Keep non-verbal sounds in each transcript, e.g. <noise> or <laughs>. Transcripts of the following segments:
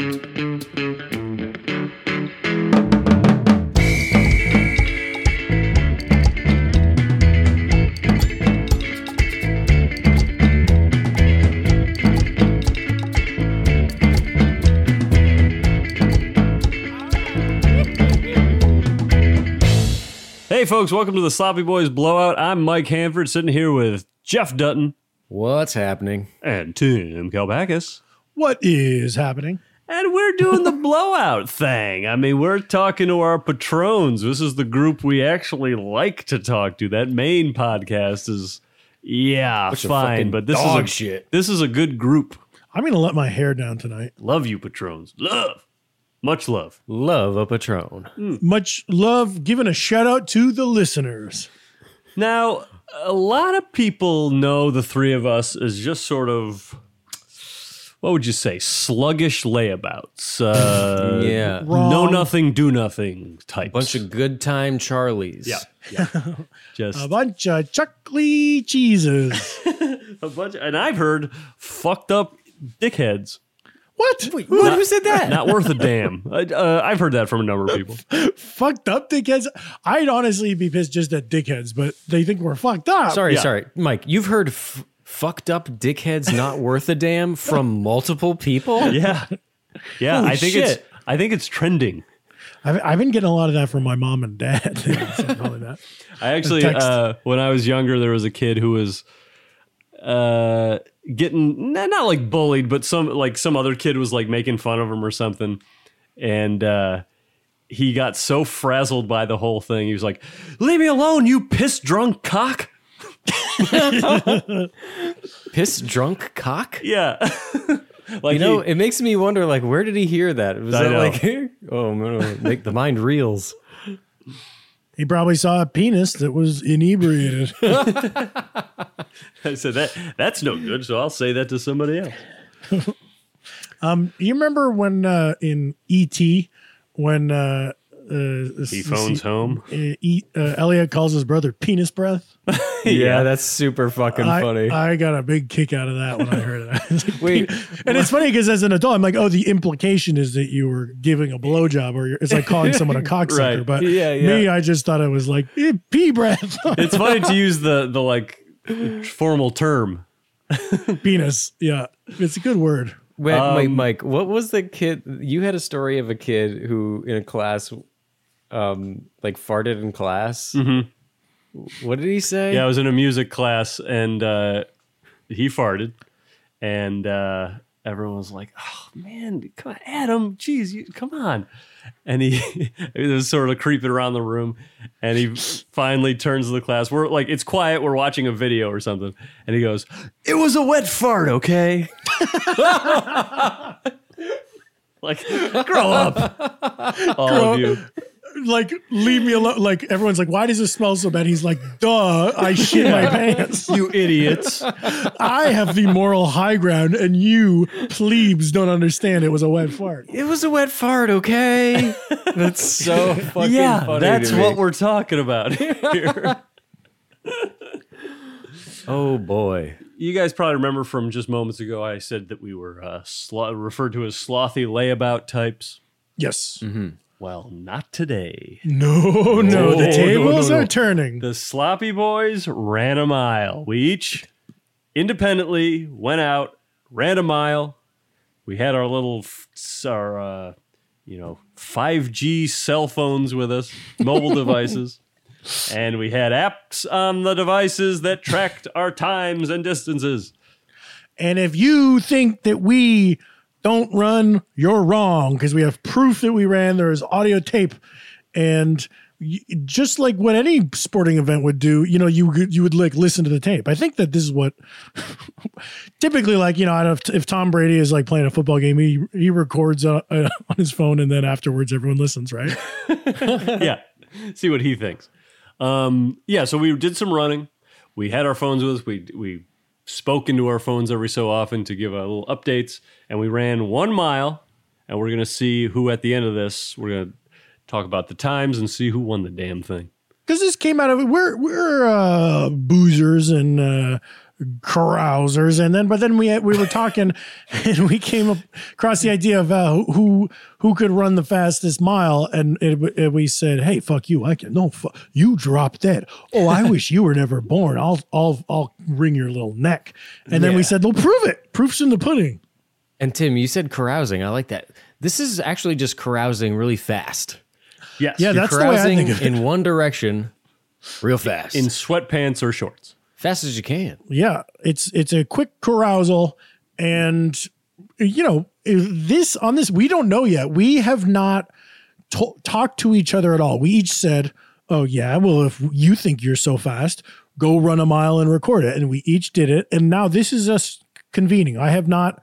Hey, folks, welcome to the Sloppy Boys Blowout. I'm Mike Hanford, sitting here with Jeff Dutton What's happening? and Tim Kalbakis. What is happening? And we're doing the blowout thing. I mean, we're talking to our patrons. This is the group we actually like to talk to. That main podcast is, yeah, Bunch of fine, fucking but this dog is a, shit. This is a good group. I'm going to let my hair down tonight. Love you, patrons. Love, much love. Love a Patron. Hmm. Much love, giving a shout out to the listeners. Now, a lot of people know the three of us as just sort of, what would you say, sluggish layabouts. Uh, Yeah. Wrong. Know nothing, do nothing types. Bunch of good time Charlies. yeah, <laughs> yeah. just A bunch of chuckly cheeses. <laughs> a bunch, and I've heard fucked up dickheads. what? What? Who said that? Not worth a damn. I, uh, I've heard that from a number of people. <laughs> fucked up dickheads? I'd honestly be pissed just at dickheads, but they think we're fucked up. Sorry, Yeah. sorry. Mike, you've heard f- fucked up dickheads not worth a damn from multiple people? <laughs> Yeah, yeah. Holy I think it's. I think it's trending. I've, I've been getting a lot of that from my mom and dad. <laughs> So probably that. I actually, uh, when I was younger, there was a kid who was uh, getting not, not like bullied, but some like some other kid was like making fun of him or something, and uh, he got so frazzled by the whole thing. He was like, "Leave me alone, you piss drunk cock." <laughs> Piss drunk cock? Yeah, <laughs> like You know, he- it makes me wonder, like, where did he hear that? Was I that know. like, <laughs> oh, man, make the mind reels. He probably saw a penis that was inebriated. I said that that's no good, so I'll say that to somebody else. Um, you remember when uh, in E.T., when uh, uh, He phones home. uh, E- uh, Elliott calls his brother penis breath? <laughs> Yeah, that's super fucking I, funny. I got a big kick out of that when I <laughs> heard that. It's <laughs> like, Wait, and it's funny because as an adult, I'm like, oh, the implication is that you were giving a blowjob, or you're, it's like calling someone a cocksucker. Right. But Yeah, me. I just thought it was like eh, pee breath, It's funny to use the the like formal term. penis. Yeah, it's a good word. Wait, wait, Um, Mike, what was the kid? You had a story of a kid who in a class, um, like farted in class. What did he say? Yeah, I was in a music class and uh, he farted, and uh, everyone was like, "Oh man, come on, Adam, jeez, you, come on!" And he <laughs> it was sort of creeping around the room, and he finally turns to the class. We're like, it's quiet. We're watching a video or something, and he goes, "It was a wet fart, okay." <laughs> like, grow up, <laughs> all Grow- of you. Like, leave me alone. Like everyone's like, why does it smell so bad? He's like, duh, I shit my pants. You idiots. I have the moral high ground, and you plebes don't understand. It was a wet fart. It was a wet fart, okay? <laughs> That's so fucking yeah, funny. that's to me. what we're talking about here. <laughs> Oh boy. you guys probably remember from just moments ago, I said that we were uh, slo- referred to as slothy layabout types. Yes. Well, not today. No, no, the tables no, no. are turning. The sloppy boys ran a mile. We each independently went out, ran a mile. We had our little, our, uh, you know, 5G cell phones with us, mobile <laughs> devices. And we had apps on the devices that tracked our times and distances. And if you think that we don't run, you're wrong because we have proof that we ran. There is audio tape, and just like what any sporting event would do, you know, you would- you would like listen to the tape. I think that this is what <laughs> typically, like you know, I don't know if, if Tom Brady is like playing a football game, he he records uh, uh, <laughs> on his phone, and then afterwards everyone listens, right? <laughs> yeah, see what he thinks. Um, yeah, so we did some running. We had our phones with us. We we spoke into our phones every so often to give a little updates, and we ran one mile. And we're gonna see who at the end of this. We're gonna talk about the times and see who won the damn thing. because this came out of we're we're uh, boozers and uh, carousers. And then, but then we we were talking, <laughs> and we came across the idea of uh, who who could run the fastest mile, and it, it- we said, "Hey, fuck you! I can no, fu- you drop dead. Oh, I wish you were never born. I'll I'll I'll wring your little neck." And then we Yeah. said, "Well, prove it. Proof's in the pudding." And Tim, you said carousing. I like that. This is actually just carousing really fast. Yes. Yeah, You're that's the way I carousing think of it. in one direction, real fast, in sweatpants or shorts. Fast as you can. yeah it's it's a quick carousal and you know this on this we don't know yet. We have not to- talked to each other at all. We each said oh yeah well if you think you're so fast go run a mile and record it. And we each did it. And now this is us convening. I have not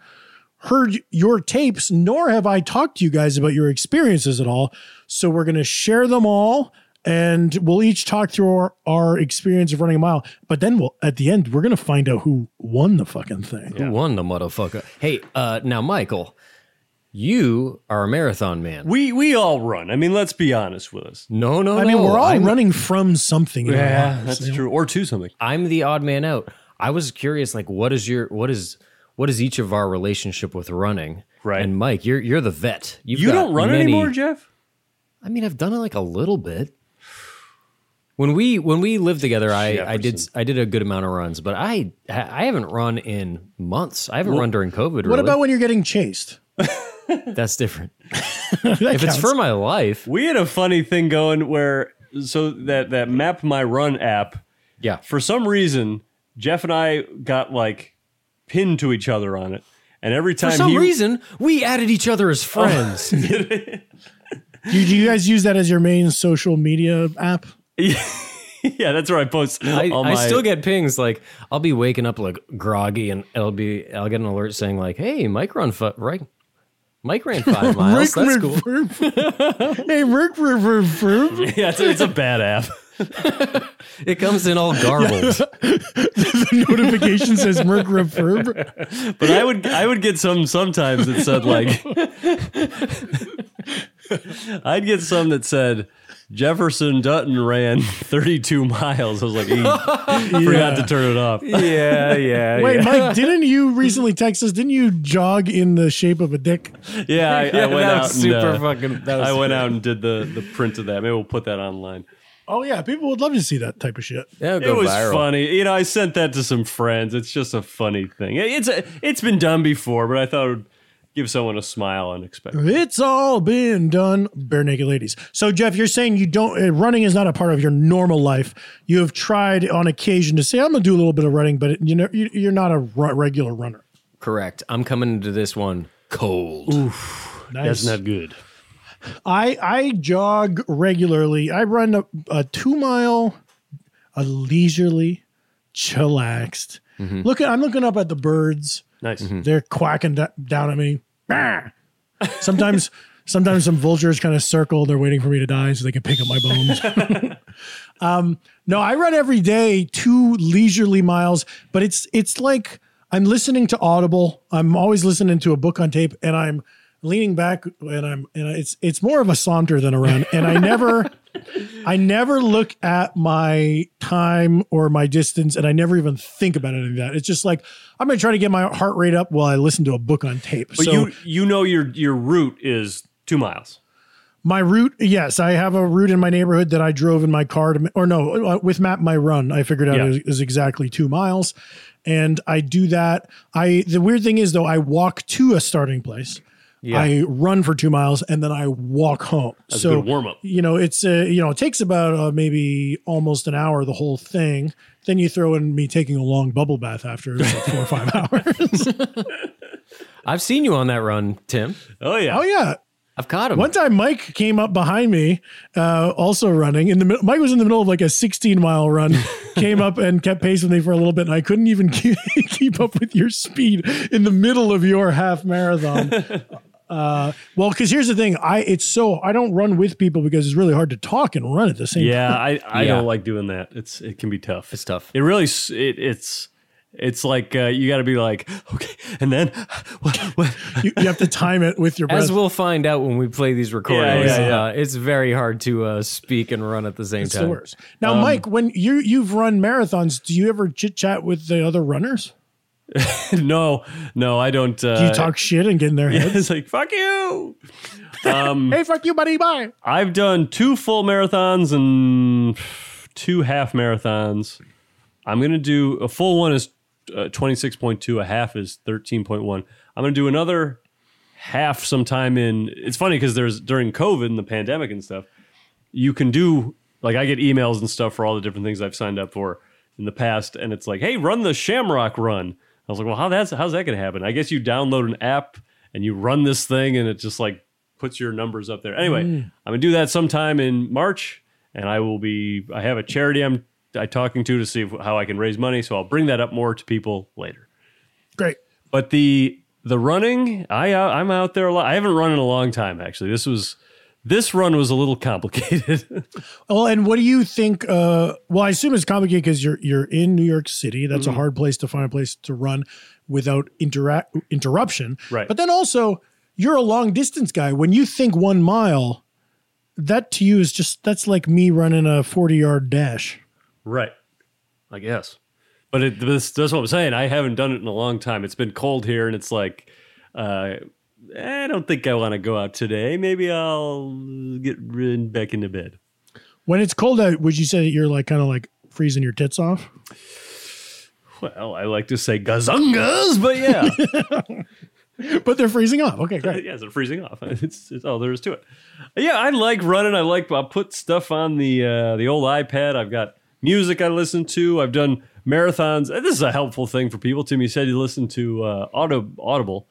heard your tapes nor have i talked to you guys about your experiences at all. So we're going to share them all and we'll each talk through our, our experience of running a mile but then we'll at the end we're going to find out who won the fucking thing Who won the motherfucker? Hey, uh, now Michael, you are a marathon man. We we all run. I mean, let's be honest with us. No, no, i mean no. we're all I'm, running from something Yeah, lives, that's you know? true. Or to something. I'm the odd man out. I was curious, like, what is your what is what is each of our relationship with running? Right. And Mike, you're you're the vet. You've You got don't run many- anymore, Jeff? I mean, I've done it like a little bit. When we when we lived together, I, I did I did a good amount of runs, but I I haven't run in months. I haven't run during COVID. what about when you're getting chased <laughs> that's different? <laughs> That If it's for my life, We had a funny thing going where so that that Map My Run app, yeah. for some reason, Jeff and I got like pinned to each other on it. And every time For some he, reason, we added each other as Oh. <laughs> friends. do, do you guys use that as your main social media app <laughs> yeah, that's where I post I, all I still get pings like I'll be waking up like groggy, and it'll be I'll get an alert saying like, "Hey, Mike run fi- right." Mike ran five <laughs> miles. That's cool. <laughs> Hey Rick. Yeah, it's, it's a bad app. It comes in all garbled. The notification says Merc Reverb. But I would I would get some sometimes that said like I'd get some that said Jefferson Dutton ran <laughs> 32 miles. I was like, he forgot to turn it off. yeah, yeah. <laughs> Wait, yeah. Mike, didn't you recently text us? Didn't you jog in the shape of a dick? <laughs> Yeah, I, I went that out was and, super uh, fucking. That was I went out and did the the print of that. Maybe we'll put that online. Oh yeah, people would love to see that type of shit. That'll It was viral. funny. You know, I sent that to some friends. It's just a funny thing. It's a, it's been done before, but I thought it would give someone a smile unexpected. It's all been done, Barenaked Ladies. So Jeff, you're saying you don't uh, running is not a part of your normal life. You have tried on occasion to say I'm gonna do a little bit of running, but you know you- you're not a regular runner. Correct. I'm coming into this one cold. Nice. That's not good. I I jog regularly. I run a, a two mile, a leisurely, chillaxed. Look at I'm looking up at the birds. Nice. They're quacking da- down at me. Sometimes sometimes some vultures kind of circle. They're waiting for me to die so they can pick up my bones. <laughs> um, no, I run every day two leisurely miles, but it's it's like I'm listening to Audible. I'm always listening to a book on tape, and I'm leaning back and I'm and it's it's more of a saunter than a run. And I never <laughs> I never look at my time or my distance, and I never even think about any of that. It's just like I'm gonna try to get my heart rate up while I listen to a book on tape. But so you you know your your route is two miles. my route, yes, I have a route in my neighborhood that I drove in my car to, or no, uh, with Map My Run, I figured out Yeah. is, is exactly two miles, and I do that. I the weird thing is though, I walk to a starting place. Yeah. I run for two miles and then I walk home. That's so a good warm up. you know, it's uh, you know, it takes about uh, maybe almost an hour the whole thing. Then you throw in me taking a long bubble bath after like four or five <laughs> hours. <laughs> I've seen you on that run, Tim. Oh yeah. oh yeah. I've caught him. One time, Mike came up behind me, uh, also running. In the Mike was in the middle of like a 16 mile run, <laughs> came up and kept pace with me for a little bit, and I couldn't even keep, keep up with your speed in the middle of your half marathon. Uh, well, because here's the thing, I it's so I don't run with people because it's really hard to talk and run at the same time. Yeah, I, I Yeah. don't like doing that. It's it can be tough. It's tough. It really it, it's it's like uh, you got to be like, okay, and then <laughs> what? what? You, you have to time it with your breath. As we'll find out when we play these recordings, yeah, yeah. Uh, it's very hard to uh, speak and run at the same it's time. the worst. Now, Um, Mike, when you you've run marathons, do you ever chit chat with the other runners? <laughs> no, no, I don't. Uh, Do you talk shit and get in their <laughs> heads? It's like fuck you. Um, <laughs> Hey, fuck you, buddy. Bye. I've done two full marathons and two half marathons. I'm gonna do a full one is uh, 26.2. A half is 13.1. I'm gonna do another half sometime in. It's funny because there's during COVID and the pandemic and stuff. You can do like I get emails and stuff for all the different things I've signed up for in the past, and it's like, hey, run the Shamrock Run. I was like, well, how that's how's that gonna happen? I guess you download an app and you run this thing, and it just like puts your numbers up there. Anyway, mm. I'm gonna do that sometime in March, and I will be. I have a charity I'm I talking to to see if, how I can raise money, so I'll bring that up more to people later. Great. But the the running, I I'm out there a lot. I haven't run in a long time actually. This was this run was a little complicated. <laughs> Well, and what do you think? Uh, well, I assume it's complicated because you're you're in New York City. That's Mm-hmm. a hard place to find a place to run without interact interruption. Right. But then also, you're a long distance guy. When you think one mile, that to you is just that's like me running a forty yard dash. right. I guess. But it, this, that's what I'm saying. I haven't done it in a long time. It's been cold here, and it's like, uh, I don't think I want to go out today. Maybe I'll get rid- back into bed. When it's cold out, would you say that you're like kind of like freezing your tits off? Well, I like to say gazungas, but yeah. <laughs> But they're freezing off. Okay, great. <laughs> yeah, they're freezing off. <laughs> It's, it's all there is to it. Yeah, I like running. I like I'll put stuff on the uh, the old iPad. I've got music I listen to. I've done marathons. This is a helpful thing for people. Tim, you said you listen to uh, Auto Audible.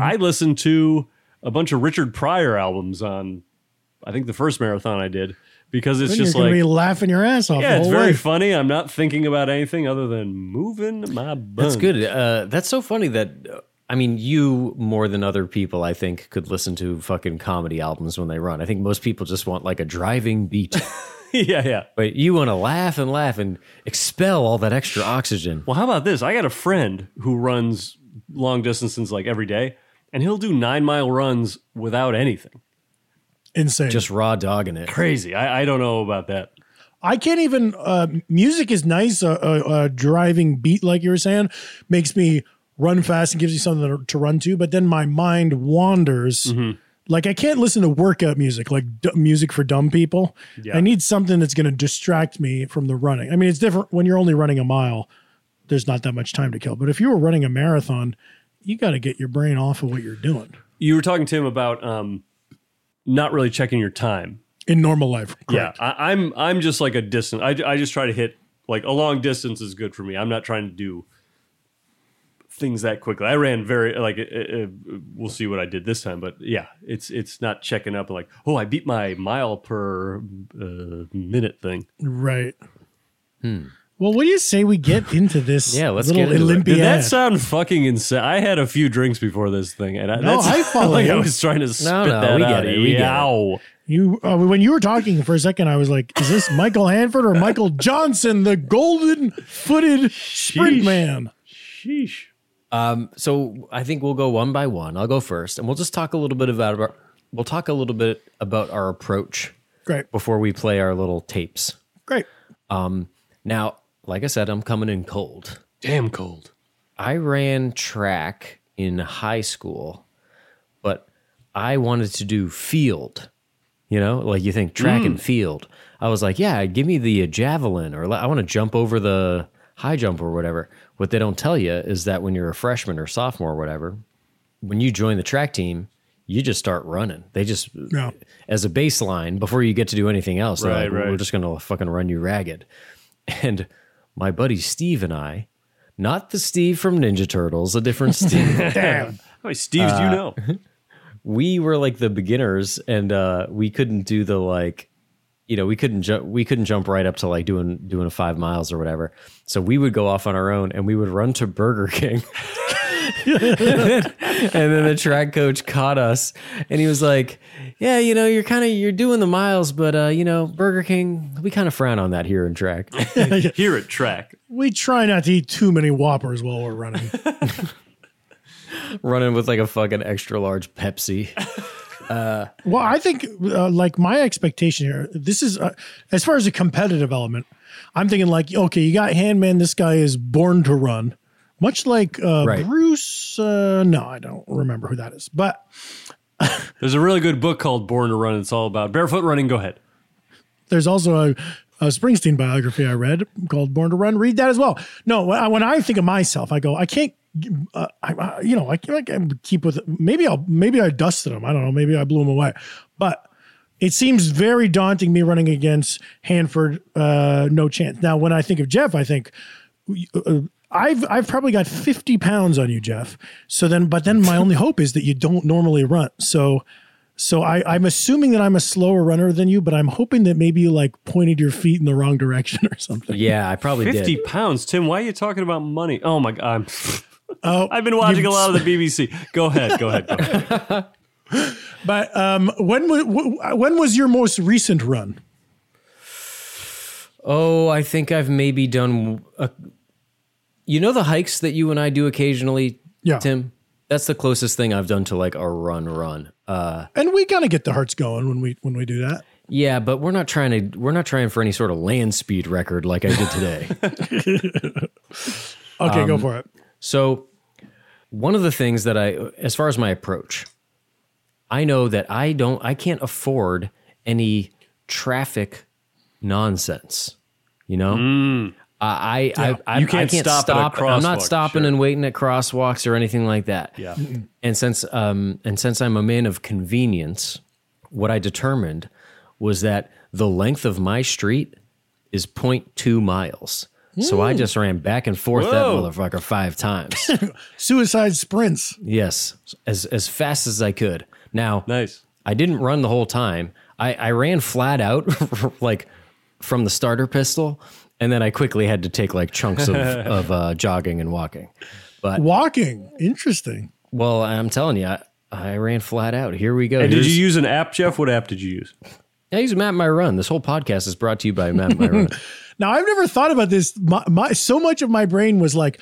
I listened to a bunch of Richard Pryor albums on. I think the first marathon I did because it's Then just you're like be laughing your ass off. yeah, it's very way. funny. I'm not thinking about anything other than moving my bum. That's good. Uh, that's so funny that uh, I mean, you more than other people, I think, could listen to fucking comedy albums when they run. I think most people just want like a driving beat, <laughs> yeah, yeah. but you want to laugh and laugh and expel all that extra oxygen. Well, how about this? I got a friend who runs long distances like every day, and he'll do nine mile runs without anything. Insane. Just raw dogging it. Crazy. I, I don't know about that. I can't even. Uh, music is nice. A, a, a driving beat, like you were saying, makes me run fast and gives you something to, to run to. But then my mind wanders. Mm-hmm. Like I can't listen to workout music, like d- music for dumb people. Yeah. I need something that's going to distract me from the running. I mean, it's different when you're only running a mile. There's not that much time to kill. But if you were running a marathon, you got to get your brain off of what you're doing You were talking to him about um, not really checking your time. in normal life. Yeah, Correct. I, I'm I'm just like a distance. I, I just try to hit like a long distance is good for me. I'm not trying to do things that quickly. I ran very like uh, uh, we'll see what I did this time, but yeah, it's it's not checking up like oh I beat my mile per uh, minute thing. Right. Well, what do you say we get into this? Yeah, let's little get into it. Olympiad? Did that sound fucking insane? I had a few drinks before this thing, and I, No, that's, I <laughs> follow like I was trying to spit no, that we out. get it, we get it. You uh, when you were talking for a second, I was like, "Is this Michael Hanford or Michael <laughs> Johnson, the golden-footed sprint Sheesh. man?" Sheesh. Um, so I think we'll go one by one. I'll go first, and we'll just talk a little bit about our, we'll talk a little bit about our approach Great, before we play our little tapes. great. Now, like I said, I'm coming in cold. Damn cold. I ran track in high school, but I wanted to do field. You know, like you think track and mm. field. I was like, yeah, give me the javelin, or I want to jump over the high jump or whatever. What they don't tell you is that when you're a freshman or sophomore or whatever, when you join the track team, you just start running. They just Yeah. as a baseline before you get to do anything else. they're Right, We're just gonna fucking run you ragged. And my buddy Steve and I, not the Steve from Ninja Turtles, a different Steve. <laughs> Damn. How many Steves Uh, do you know? <laughs> we were like the beginners, and uh, we couldn't do the like, you know, we couldn't jump. We couldn't jump right up to like doing doing a five miles or whatever. So we would go off on our own, and we would run to Burger King. <laughs> and then the track coach caught us and he was like, Yeah, you know, you're kind of you're doing the miles, but uh, you know, Burger King, we kind of frown on that here in track. <laughs> Here at track. We try not to eat too many Whoppers while we're running. <laughs> Running with like a fucking extra large Pepsi. Well, I think uh, like my expectation here, this is uh, as far as a competitive element. I'm thinking like, okay, you got Handman. This guy is born to run, much like uh, Right. Bruce. Uh, no, I don't remember who that is, but <laughs> There's a really good book called Born to Run. It's all about barefoot running. Go ahead. there's also a, a Springsteen biography I read called Born to Run. Read that as well. No, when I, when I think of myself, I go, I can't. Uh, I, I, you know, I can't, I can keep with. Maybe I'll. Maybe I dusted him. I don't know. Maybe I blew him away, but. It seems very daunting me running against Hanford. Uh, no chance. Now, when I think of Jeff, I think uh, I've I've probably got fifty pounds on you, Jeff. So then, but then my only hope is that you don't normally run. So, so I, I'm assuming that I'm a slower runner than you, but I'm hoping that maybe you like pointed your feet in the wrong direction or something. Yeah, I probably 50 did. pounds. Tim, why are you talking about money? Oh, my God. I'm, <laughs> Oh, I've been watching a lot of the <laughs> BBC. Go ahead. Go ahead. Go ahead. <laughs> But um, when wa- wh- when was your most recent run? Oh, I think I've maybe done. A, you know the hikes that you and I do occasionally, Yeah. Tim. That's the closest thing I've done to like a run, run. Uh, And we kind of get the hearts going when we when we do that. yeah, but we're not trying to. We're not trying for any sort of land speed record like I did today. <laughs> Okay, Um, go for it. So, one of the things that I, as far as my approach, I know that I don't, I can't afford any traffic nonsense. You know, I, I, I, I, You can't I can't stop stop. I'm not stopping sure. and waiting at crosswalks or anything like that. Yeah. And since, um, and since I'm a man of convenience, what I determined was that the length of my street is 0.2 miles. So I just ran back and forth that motherfucker five times. <laughs> Suicide sprints. Yes, as as fast as I could. Now, Nice. I didn't run the whole time. I, I ran flat out, <laughs> like from the starter pistol, and then I quickly had to take like chunks of, <laughs> of uh, jogging and walking. But Walking. Interesting. well, I'm telling you, I, I ran flat out. Here we go. And did you use an app, Jeff? What app did you use? I use Map My Run. This whole podcast is brought to you by Map My Run. <laughs> Now I've never thought about this. My, my so much of my brain was like,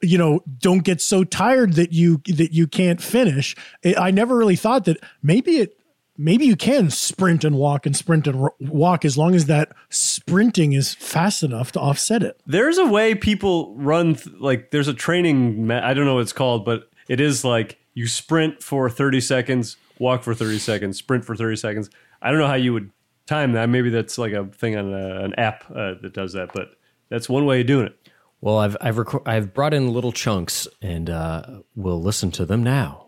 you know, don't get so tired that you that you can't finish. I I never really thought that maybe it maybe you can sprint and walk and sprint and ro- walk as long as that sprinting is fast enough to offset it. There's a way people run, th- like, there's a training, ma- I don't know what it's called, but it is like you sprint for 30 seconds, walk for 30 seconds, sprint for 30 seconds. I don't know how you would time that. Maybe that's like a thing on a, an app uh, that does that, but that's one way of doing it. well, I've I've reco- I've brought in little chunks, and uh, we'll listen to them now.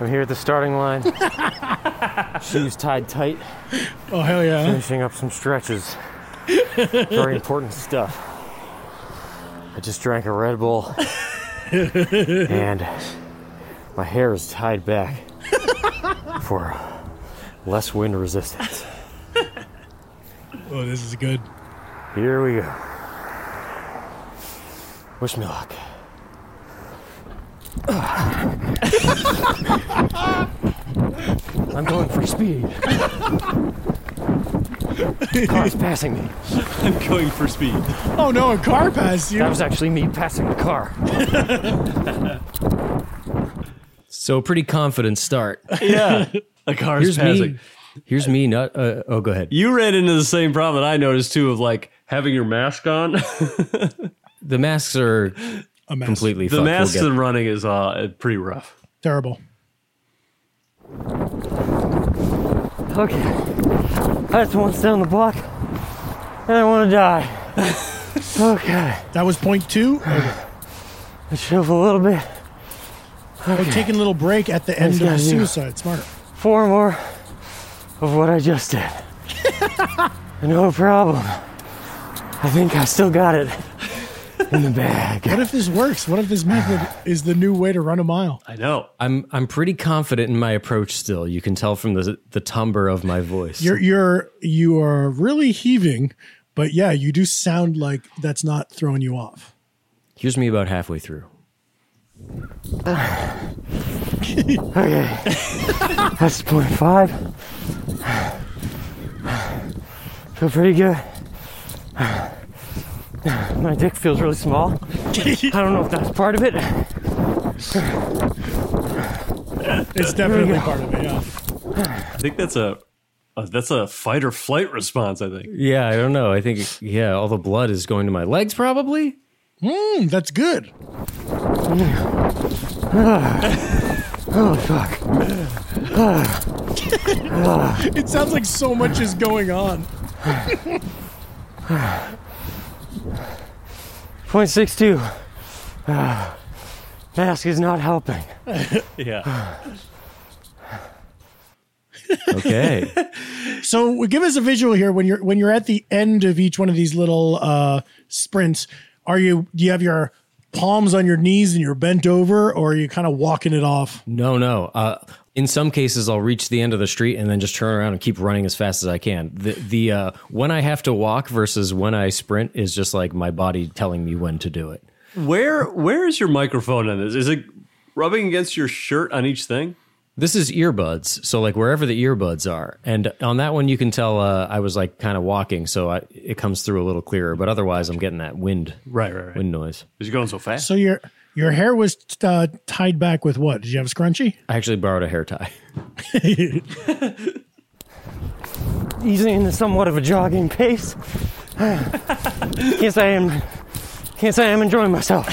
I'm here at the starting line. <laughs> Shoes tied tight, Oh hell yeah! finishing up some stretches. Very important stuff. I just drank a Red Bull and my hair is tied back for less wind resistance. Oh, this is good. Here we go. Wish me luck. I'm going for speed. Car's passing me. I'm going for speed. Oh no, a car passed you. That was actually me passing the car. So pretty confident start. Yeah. A car's Here's passing. me. Here's me. Not. Uh, oh, go ahead. You ran into the same problem that I noticed too of like having your mask on. <laughs> The masks are A mess. completely the fucked. mask We'll get- and running is uh, pretty rough. Terrible. Okay. I just want to stay on the block and I want to die. okay. That was point two. Okay. I shove a little bit. We're taking a little break at the end of the gotta do. suicide. Smart. Four more of what I just did. <laughs> no problem. I think I still got it in the bag. What if this works? What if this method is the new way to run a mile? I know. I'm I'm pretty confident in my approach still. You can tell from the the timbre of my voice. You're you're you are really heaving, but yeah, you do sound like that's not throwing you off. Here's me about halfway through. <sighs> Okay. That's point five. Feel pretty good. <sighs> My dick feels really small. <laughs> I don't know if that's part of it. It's definitely part of it. Yeah. I think that's a, a that's a fight or flight response. I think. Yeah, I don't know. I think yeah, all the blood is going to my legs probably. Mm, that's good. <sighs> Oh fuck. <laughs> It sounds like so much is going on. <sighs> Point six two. Mask is not helping. <laughs> Yeah. <sighs> Okay. <laughs> So give us a visual here when you're when you're at the end of each one of these little uh, sprints. Are you do you have your palms on your knees and you're bent over, or are you kind of walking it off? no, no. Uh, in some cases, I'll reach the end of the street and then just turn around and keep running as fast as I can. The the uh, when I have to walk versus when I sprint is just like my body telling me when to do it. Where where is your microphone on this? Is it rubbing against your shirt on each thing? This is earbuds, so like wherever the earbuds are, and on that one you can tell uh, I was like kind of walking, so I, it comes through a little clearer. But otherwise, I'm getting that wind Right, right, right. wind noise. Is you going so fast? So your your hair was uh, tied back with what? Did you have a scrunchie? I actually borrowed a hair tie. Easing into somewhat of a jogging pace. can't say I'm can't say I'm enjoying myself.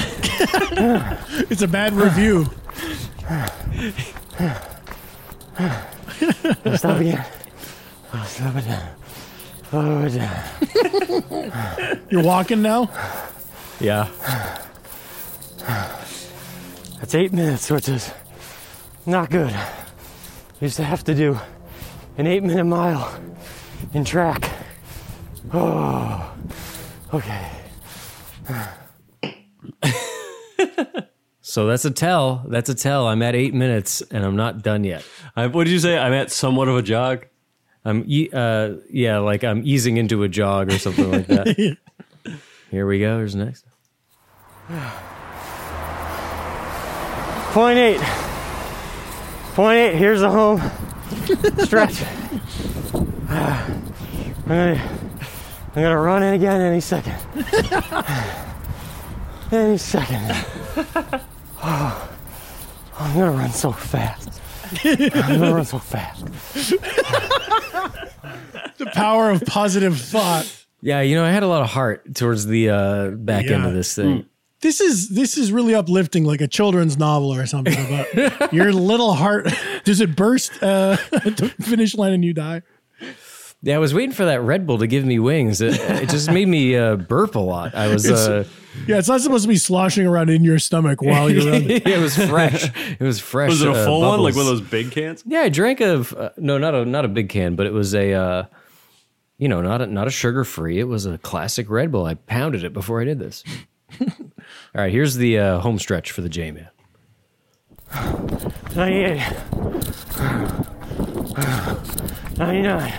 It's a bad review. Stop again. Oh, stop it down. Slow it down. You're walking now. Yeah, That's eight minutes, which is not good. Used to have to do an eight minute mile in track. Oh, okay. so that's a tell. That's a tell. I'm at eight minutes and I'm not done yet. I, what did you say? I'm at somewhat of a jog. I'm e- uh yeah, like I'm easing into a jog or something like that. Here we go. Here's next. Point eight. Point eight. Here's the home stretch. <sighs> I'm gonna, I'm gonna run in again any second. <sighs> any second. Oh, <sighs> I'm gonna run so fast. I'm gonna run so fast. The power of positive thought. Yeah, you know, I had a lot of heart towards the uh back end of this thing. This is this is really uplifting, like a children's novel or something. About <laughs> your little heart. Does it burst uh, at <laughs> the finish line and you die? Yeah, I was waiting for that Red Bull to give me wings. It, it just made me uh, burp a lot. I was uh Yeah, it's not supposed to be sloshing around in your stomach while you're running. <laughs> it was fresh. It was fresh. Was it a uh, full one, like bubbles. one of those big cans? Yeah, I drank a uh, no, not a not a big can, but it was a uh, you know not a, not a sugar free. It was a classic Red Bull. I pounded it before I did this. All right, here's the uh, home stretch for the J man. 98. 99.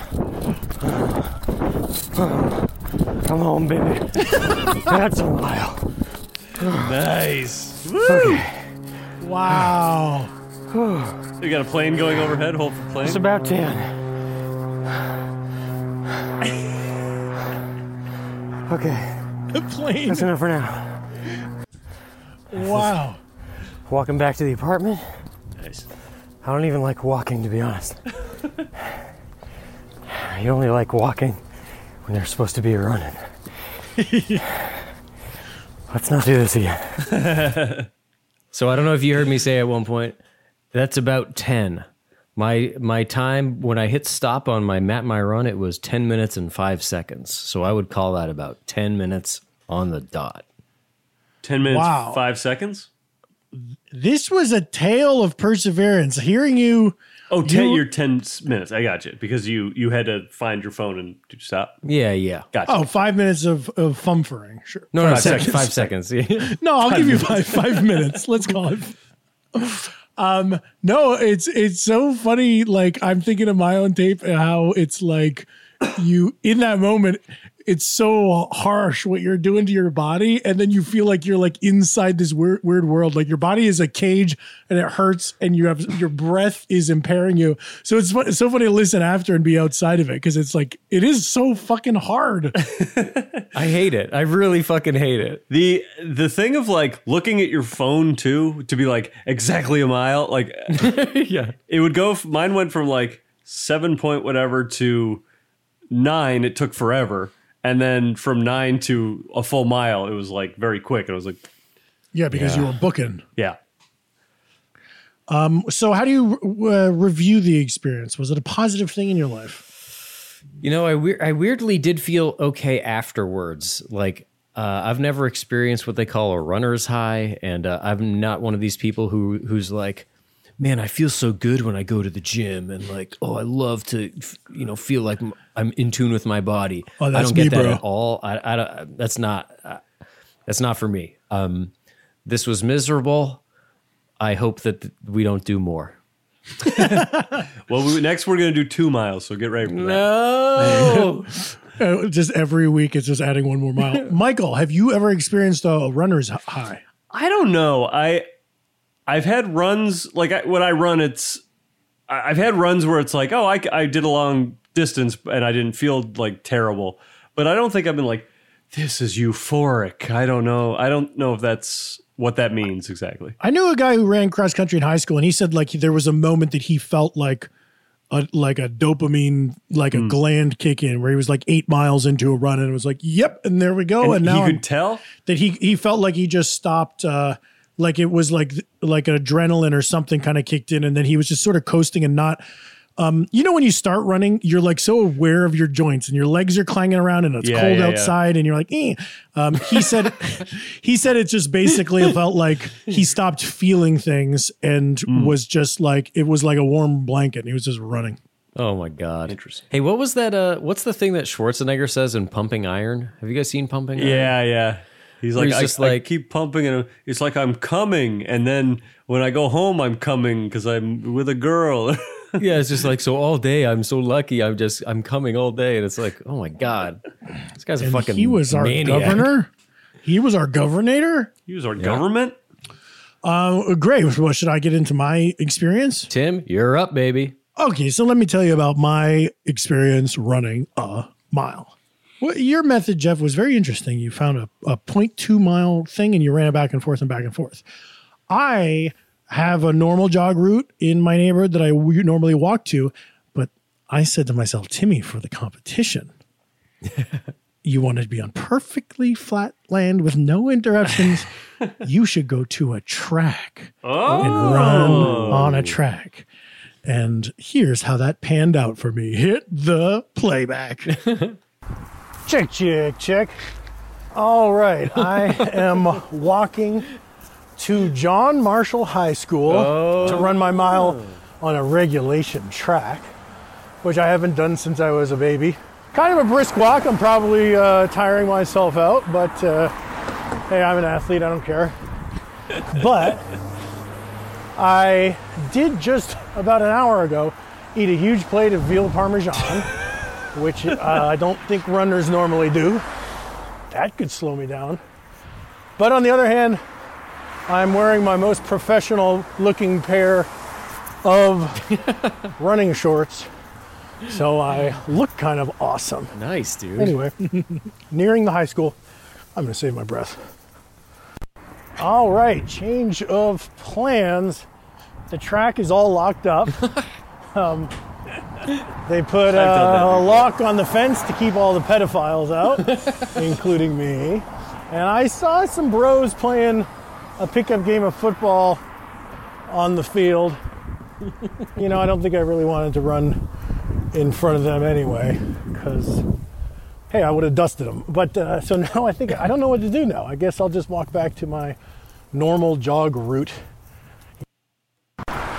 Come on, baby. <laughs> That's a mile. Nice. Wow. <sighs> You got a plane going overhead. Hold for plane. It's about 10. <laughs> Okay, The plane. that's enough for now. Wow. Walking back to the apartment. Nice. I don't even like walking, to be honest. <laughs> you only like walking when you're supposed to be running. <laughs> Let's not do this again. <laughs> So I don't know if you heard me say at one point that's about ten. My my time when I hit stop on my map my run it was ten minutes and five seconds. So I would call that about ten minutes on the dot. Ten minutes, Wow. five seconds. This was a tale of perseverance. Hearing you, Oh, ten, You- you're ten minutes. I got you because you you had to find your phone and do stop. Yeah, yeah. Gotcha. oh, five minutes of, of fumfering. Sure. No, no, Five sec- seconds. five seconds. <laughs> No, <laughs> I'll give you five five minutes. Let's call it. Um, no, it's it's so funny. Like I'm thinking of my own tape and how it's like you in that moment. It's so harsh what you're doing to your body, and then you feel like you're like inside this weird weird world. Like your body is a cage, and it hurts, and you have your breath is impairing you. So it's, it's so funny to listen after and be outside of it because it's like it is so fucking hard. <laughs> I hate it. I really fucking hate it. The the thing of like looking at your phone too to be like exactly a mile, like <laughs> yeah. it would go. f- Mine went from like seven point whatever to nine. It took forever, and then from nine to a full mile, it was like very quick. And I was like, yeah, because you were booking. yeah, So how do you uh, review the experience? Was it a positive thing in your life? You know, I weir- I weirdly did feel okay afterwards. Like uh, I've never experienced what they call a runner's high, and uh, I'm not one of these people who who's like, man, I feel so good when I go to the gym, and like, oh, I love to, you know, feel like I'm in tune with my body. Oh, I don't get me, that bro. at all. I, I don't, that's not uh, that's not for me. Um, this was miserable. I hope that th- we don't do more. <laughs> Well, we, next we're gonna do two miles, so get ready for that. No. <laughs> Uh, just every week, it's just adding one more mile. <laughs> Michael, have you ever experienced a runner's high? I don't know. I I've had runs like I, when I run, it's I've had runs where it's like, oh, I, I did a long distance and I didn't feel like terrible, but I don't think I've been like, this is euphoric. I don't know. I don't know if that's what that means exactly. I knew a guy who ran cross country in high school, and he said like there was a moment that he felt like a like a dopamine, like a gland kick in, where he was like eight miles into a run, and it was like, "Yep," and there we go. And, And now you I'm- could tell. that he he felt like he just stopped, uh, like it was like like an adrenaline or something kind of kicked in, and then he was just sort of coasting and not. Um, you know when you start running, you're like so aware of your joints and your legs are clanging around and it's Yeah, cold yeah, yeah. outside and you're like, eh. Um, he said, <laughs> he said it just basically felt like he stopped feeling things and Hmm. was just like it was like a warm blanket. And he was just running. Oh my god! Interesting. Hey, what was that? Uh, what's the thing that Schwarzenegger says in Pumping Iron? Have you guys seen Pumping Iron? Yeah, yeah. He's like, he's I, just I like- keep pumping, and it's like I'm coming, and then when I go home, I'm coming because I'm with a girl. <laughs> yeah. It's just like so all day. I'm so lucky. I'm just I'm coming all day, and it's like, oh my god, this guy's a And fucking. he was our maniac. governor. He was our governor. he was our government. Uh, great. Well, should I get into my experience? Tim, you're up, baby. Okay, so let me tell you about my experience running a mile. Well, your method, Jeff, was very interesting. You found a, a 0.2 mile thing and you ran it back and forth and back and forth. I have a normal jog route in my neighborhood that I normally walk to, but I said to myself, Timmy, for the competition, <laughs> you want to be on perfectly flat land with no interruptions. <laughs> you should go to a track and oh. run on a track. And here's how that panned out for me. Hit the playback. <laughs> check, check, check. All right. I <laughs> am walking to John Marshall High School to run my mile on a regulation track, which I haven't done since I was a baby. Kind of a brisk walk. I'm probably uh, tiring myself out, but uh, hey, I'm an athlete. I don't care. But I did just about an hour ago eat a huge plate of veal parmesan, which uh, I don't think runners normally do. That could slow me down. But on the other hand, I'm wearing my most professional looking pair of <laughs> running shorts. So I look kind of awesome. Nice, dude. Anyway, nearing the high school, I'm going to save my breath. All right, change of plans. The track is all locked up. <laughs> um, <laughs> they put I've done that a lock on the fence to keep all the pedophiles out, <laughs> including me. And I saw some bros playing a pickup game of football on the field. <laughs> You know, I don't think I really wanted to run in front of them anyway, because hey, I would have dusted them. But uh, so now I think I don't know what to do now. I guess I'll just walk back to my normal jog route.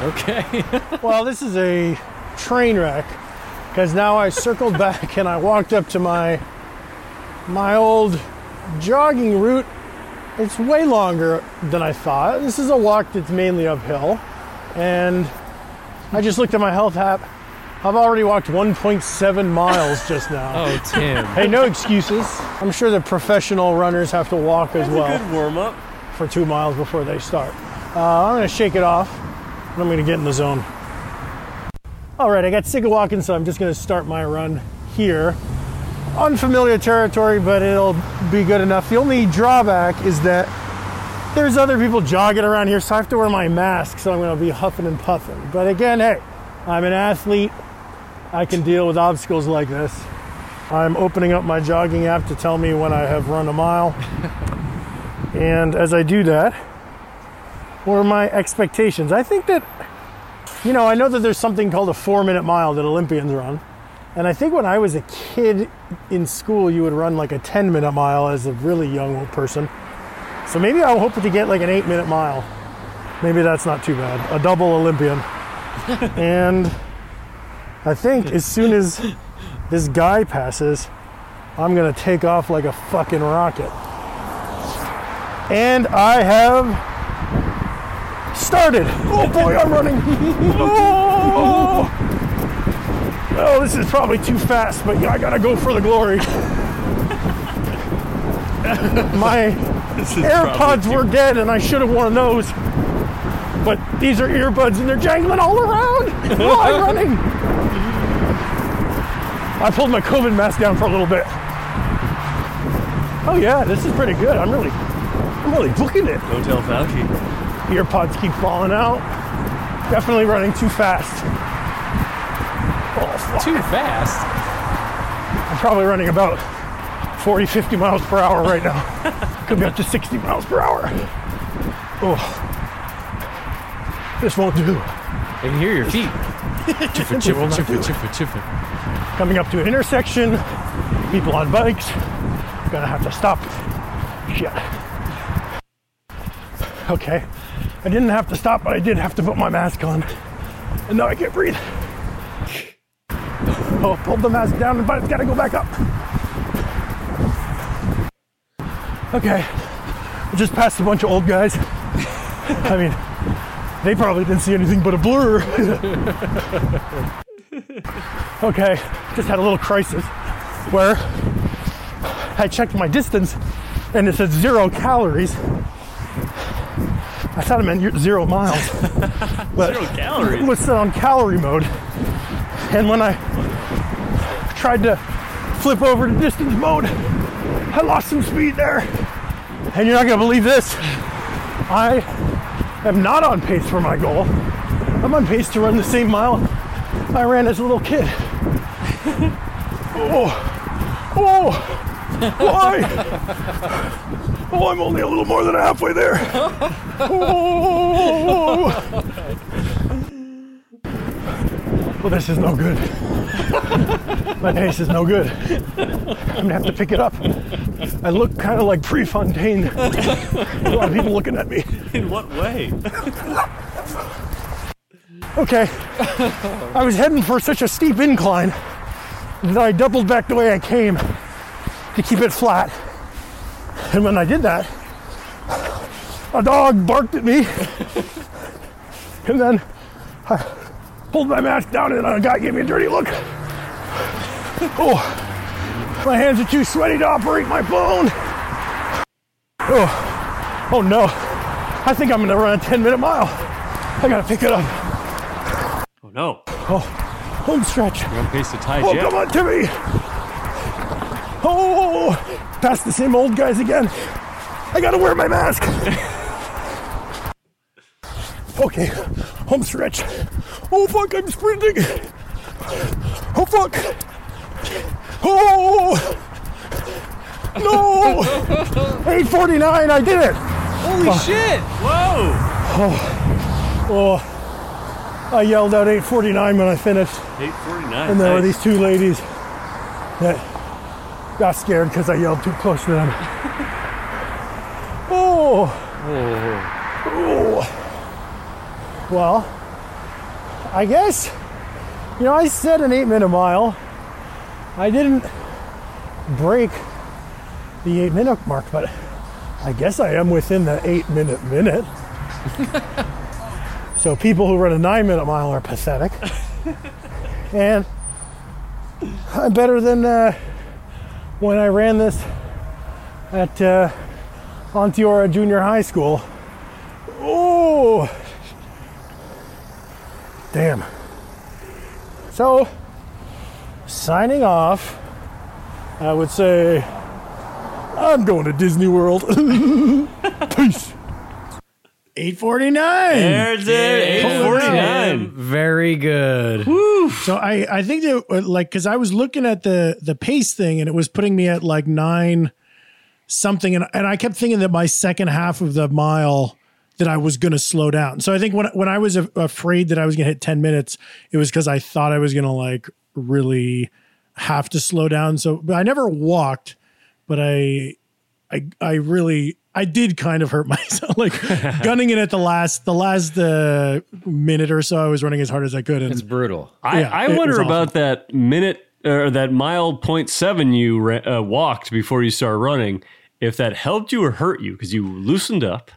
Okay. Well, this is a train wreck because now I circled <laughs> back and I walked up to my my old jogging route. It's way longer than I thought. This is a walk that's mainly uphill, and I just looked at my health app I've already walked 1.7 miles just <laughs> now. Oh, Tim. Hey, no excuses. I'm sure the professional runners have to walk as well Good warm up. for two miles before they start. Uh, I'm gonna shake it off and I'm gonna get in the zone. All right, I got sick of walking, so I'm just gonna start my run here. Unfamiliar territory, but it'll be good enough. The only drawback is that there's other people jogging around here, so I have to wear my mask, so I'm gonna be huffing and puffing. But again, hey, I'm an athlete. I can deal with obstacles like this. I'm opening up my jogging app to tell me when I have run a mile. And as I do that, what are my expectations? I think that, you know, I know that there's something called a four minute mile that Olympians run. And I think when I was a kid in school, you would run like a 10 minute mile as a really young person. So maybe I'll hope to get like an eight minute mile. Maybe that's not too bad. A double Olympian. <laughs> and I think as soon as this guy passes, I'm gonna take off like a fucking rocket. And I have started. Oh boy, I'm running. <laughs> Oh, oh this is probably too fast, but I gotta go for the glory. <laughs> My AirPods were dead and I should have worn those. But these are earbuds and they're jangling all around while <laughs> oh, I'm running. I pulled my COVID mask down for a little bit. Oh yeah, this is pretty good. I'm really, I'm really booking it. Don't tell Fauci. Earpods keep falling out. Definitely running too fast. Oh. Too fast. I'm probably running about 40, 50 miles per hour right now. <laughs> Could be up to 60 miles per hour. Oh, this won't do. I can hear your feet. <laughs> Chiffa, It will chiffa, not chiffa, chiffa, chiffa. Coming up to an intersection, people on bikes, gonna have to stop. Shit. Okay, I didn't have to stop, but I did have to put my mask on. And now I can't breathe. Oh, pulled the mask down, but it's gotta go back up. Okay, I just passed a bunch of old guys. I mean, they probably didn't see anything but a blur. okay, just had a little crisis where I checked my distance and it said zero calories. I thought it meant zero miles, <laughs> but Zero calories. it was set on calorie mode. And when I tried to flip over to distance mode, I lost some speed there. And you're not gonna believe this. I am not on pace for my goal. I'm on pace to run the same mile I ran as a little kid. <laughs> oh, oh, why? <laughs> Oh, I'm only a little more than halfway there. Oh, <laughs> well, this is no good. My pace is no good. I'm gonna have to pick it up. I look kind of like Prefontaine. a lot of people looking at me. In what way? Okay. I was heading for such a steep incline that I doubled back the way I came to keep it flat. And when I did that, a dog barked at me. and then I pulled my mask down and a guy gave me a dirty look. Oh, my hands are too sweaty to operate my phone. Oh, oh no. I think I'm gonna run a 10 minute mile. I gotta pick it up. Oh no. Oh, home stretch. You're on pace to tie Oh, Jeff. come on, Timmy. Oh, past the same old guys again. I gotta wear my mask. Okay, home stretch. Oh, fuck, I'm sprinting. Oh, fuck. Oh, no. 849, I did it. Holy shit! Whoa! Oh, oh. I yelled out 849 when I finished. 849. And there were these two ladies that got scared because I yelled too close to them. <laughs> oh. Oh. Well, I guess, you know, I said an eight minute mile. I didn't break the eight minute mark, but I guess I am within the eight minute minute. <laughs> so people who run a nine minute mile are pathetic. <laughs> and I'm better than uh, when I ran this at uh, Onteora Junior High School. Oh, damn. So, signing off, I would say I'm going to Disney World. <laughs> Peace. 849. There's it. Eight forty nine. Very good. So I, I think that uh, like because I was looking at the the pace thing and it was putting me at like nine something and, and I kept thinking that my second half of the mile that I was going to slow down. So I think when when I was a- afraid that I was going to hit 10 minutes, it was because I thought I was going to like really have to slow down. So but I never walked, but I I I really I did kind of hurt <laughs> myself like gunning it at the last the last uh, minute or so I was running as hard as I could and It's brutal. I, Yeah, I it wonder was awful. about that minute or that mile point seven you ra- uh, walked before you started running. If that helped you or hurt you because you loosened up.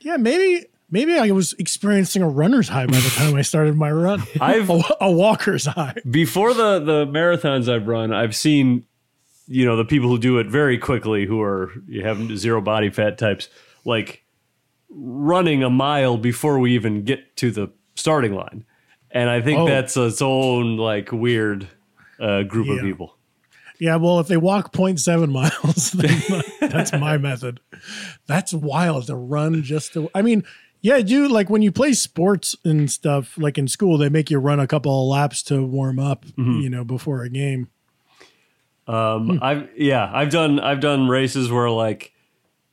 Yeah, maybe maybe I was experiencing a runner's high by the time I started my run. <laughs> I've a, a walker's high. before the the marathons I've run, I've seen you know the people who do it very quickly, who are you have zero body fat types, like running a mile before we even get to the starting line, and I think Oh. that's its own like weird uh, group of people. Yeah, well, if they walk 0.7 <laughs> miles, then that's my method. That's wild to run just to. I mean, yeah, you like when you play sports and stuff, like in school, they make you run a couple of laps to warm up, you know, before a game. Um, I've yeah, I've done I've done races where like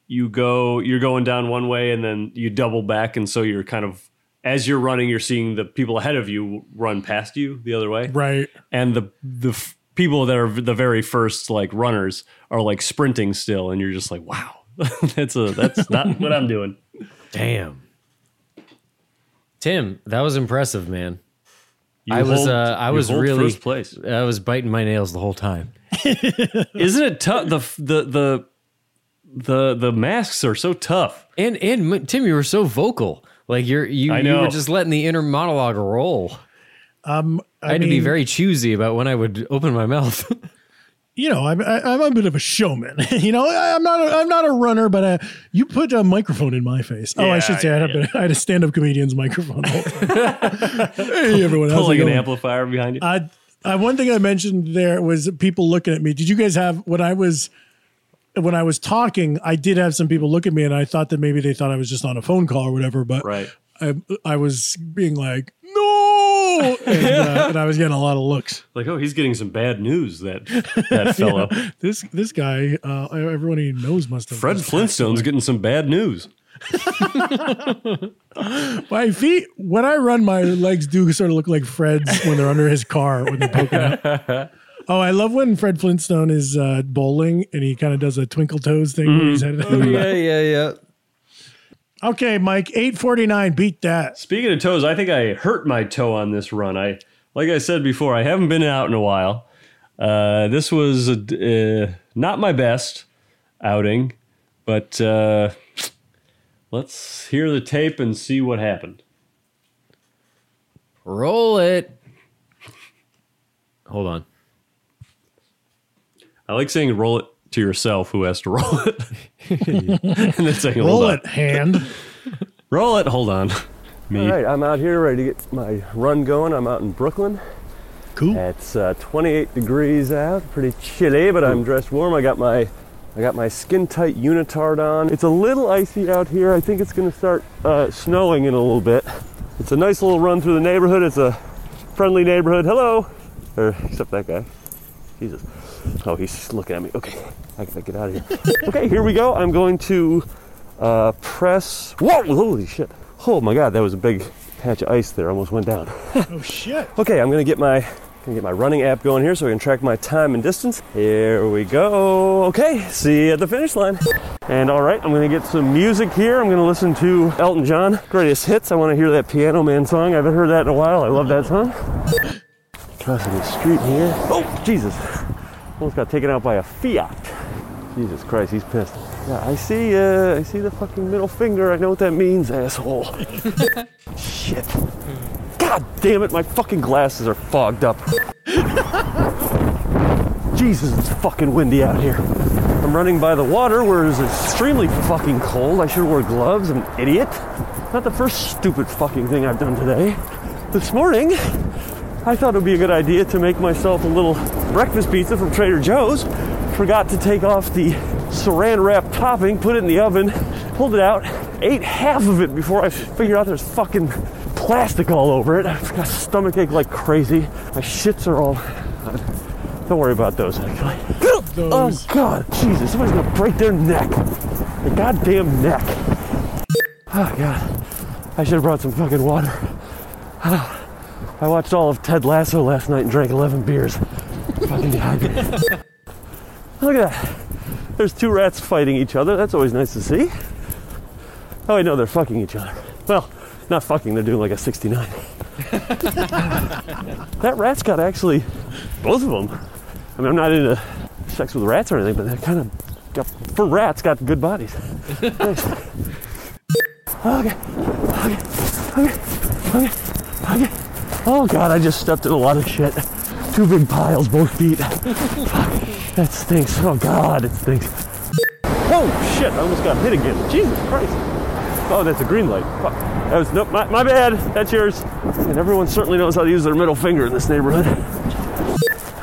you go you're going down one way and then you double back and so you're kind of as you're running you're seeing the people ahead of you run past you the other way Right. and the the f- people that are the very first like runners are like sprinting still and you're just like wow <laughs> that's a that's not what I'm doing Damn. Tim, that was impressive, man. You I was hold- uh, I was hold really first place I was biting my nails the whole time. Isn't it tough the the the the the masks are so tough And and Tim, you were so vocal. Like you're you, I you were just letting the inner monologue roll. Um, I, I, had to be very choosy about when I would open my mouth. <laughs> you know, I'm I, I'm a bit of a showman. <laughs> you know, I, I'm not a, I'm not a runner, but uh, you put a microphone in my face. oh, I should say I, had a, I had a stand up comedian's microphone. the whole time. hey, everyone, how's pulling an going? amplifier behind you I, I one thing I mentioned there was people looking at me. Did you guys have when I was when I was talking? I did have some people look at me, and I thought that maybe they thought I was just on a phone call or whatever. But right I I was being like no, and, uh, <laughs> and I was getting a lot of looks. like oh he's getting some bad news that that <laughs> fellow This this guy, uh, everyone he knows must have. Fred Flintstone's getting some bad news. <laughs> My feet when I run, my legs do sort of look like Fred's when they're under his car when they're poking out. <laughs> Oh, I love when Fred Flintstone is uh, bowling and he kind of does a twinkle toes thing. He's headed. yeah, yeah, yeah. Okay, Mike, 849, beat that. Speaking of toes, I think I hurt my toe on this run. I, like I said before, I haven't been out in a while. Uh, this was uh, not my best outing, but uh, let's hear the tape and see what happened. Roll it. Hold on. I like saying "roll it" to yourself, who has to <laughs> roll it, <laughs> and then saying Roll "hold on." it, hand. <laughs> roll it. Hold on, me. All right, I'm out here ready to get my run going. I'm out in Brooklyn. Cool. It's uh, 28 degrees out, pretty chilly, but I'm dressed warm. I got my I got my skin tight unitard on. It's a little icy out here. I think it's going to start uh, snowing in a little bit. It's a nice little run through the neighborhood. It's a friendly neighborhood. Hello, or except that guy. Jesus. Oh, he's looking at me. Okay, I gotta get out of here. <laughs> okay, here we go. I'm going to uh, press. Whoa! Holy shit! Oh my God, that was a big patch of ice there. Almost went down. <laughs> Oh, shit. Okay, I'm gonna get my gonna get my running app going here so I can track my time and distance. Here we go. Okay, see you at the finish line. And all right, I'm gonna get some music here. I'm gonna listen to Elton John, greatest hits. I want to hear that Piano Man song. I haven't heard that in a while. I love that song. Crossing the street here. Oh, Jesus! Almost got taken out by a Fiat. Jesus Christ, he's pissed. Yeah, I see. Uh, I see the fucking middle finger. I know what that means, asshole. <laughs> Shit. God damn it, my fucking glasses are fogged up. <laughs> Jesus, it's fucking windy out here. I'm running by the water where it's extremely fucking cold. I should wear gloves. I'm an idiot. Not the first stupid fucking thing I've done today. This morning, I thought it would be a good idea to make myself a little breakfast pizza from Trader Joe's. Forgot to take off the saran wrap topping, put it in the oven, pulled it out, ate half of it before I figured out there's fucking plastic all over it. I've got a stomach ache like crazy. My shits are all. Don't worry about those, actually. Those. Oh God, Jesus! Somebody's gonna break their neck. Their goddamn neck. Oh God, I should have brought some fucking water. I watched all of Ted Lasso last night and drank 11 beers. fucking dehydrated. Look at that. There's two rats fighting each other. That's always nice to see. Oh, I know they're fucking each other. Well, not fucking. They're doing like a 69. that rat's got actually both of them. I mean, I'm not into sex with rats or anything, but they're kind of got, for rats got good bodies. Okay, okay, okay, okay, okay. Oh god, I just stepped in a lot of shit. Two big piles, both feet. That stinks. Oh god, it stinks. Oh shit, I almost got hit again. Jesus Christ. Oh, that's a green light. Fuck. That was nope, my, my bad. That's yours. And everyone certainly knows how to use their middle finger in this neighborhood.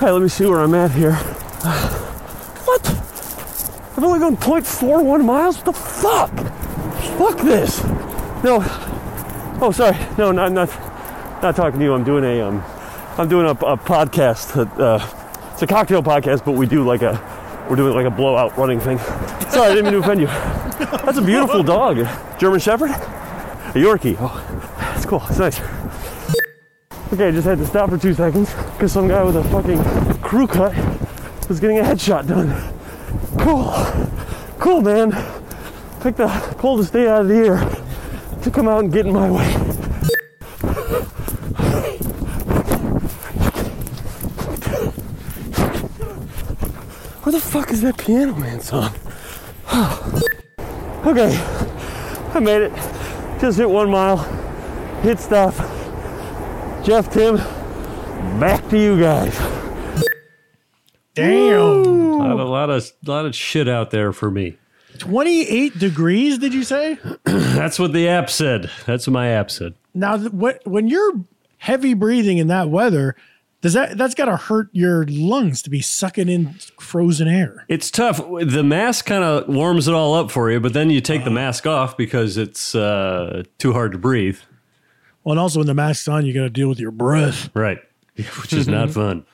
Hey, let me see where I'm at here. <sighs> What? I've only gone 0.41 miles? What the fuck? Fuck this. No. Oh, sorry. No, not not not talking to you. I'm doing a um, I'm doing a, a podcast. Uh, it's a cocktail podcast, but we do like a we're doing like a blowout running thing. Sorry, I didn't mean to offend you. <laughs> That's a beautiful dog. German Shepherd? A Yorkie. Oh, that's cool. It's nice. Okay, I just had to stop for two seconds because some guy with a fucking crew cut was getting a headshot done. Cool. Cool, man. Pick the coldest day out of the year to come out and get in my way. Where the fuck is that Piano Man song? <sighs> okay, I made it. Just hit one mile. Hit stop. Jeff, Tim, back to you guys. Damn. A lot, a lot of lot of shit out there for me. 28 degrees, did you say? <clears throat> That's what the app said. That's what my app said. Now, what when you're heavy breathing in that weather, does that that's got to hurt your lungs to be sucking in frozen air? It's tough. The mask kind of warms it all up for you, but then you take the mask off because it's uh, too hard to breathe. Well, and also when the mask's on, you got to deal with your breath. Right. <laughs> Which is not fun.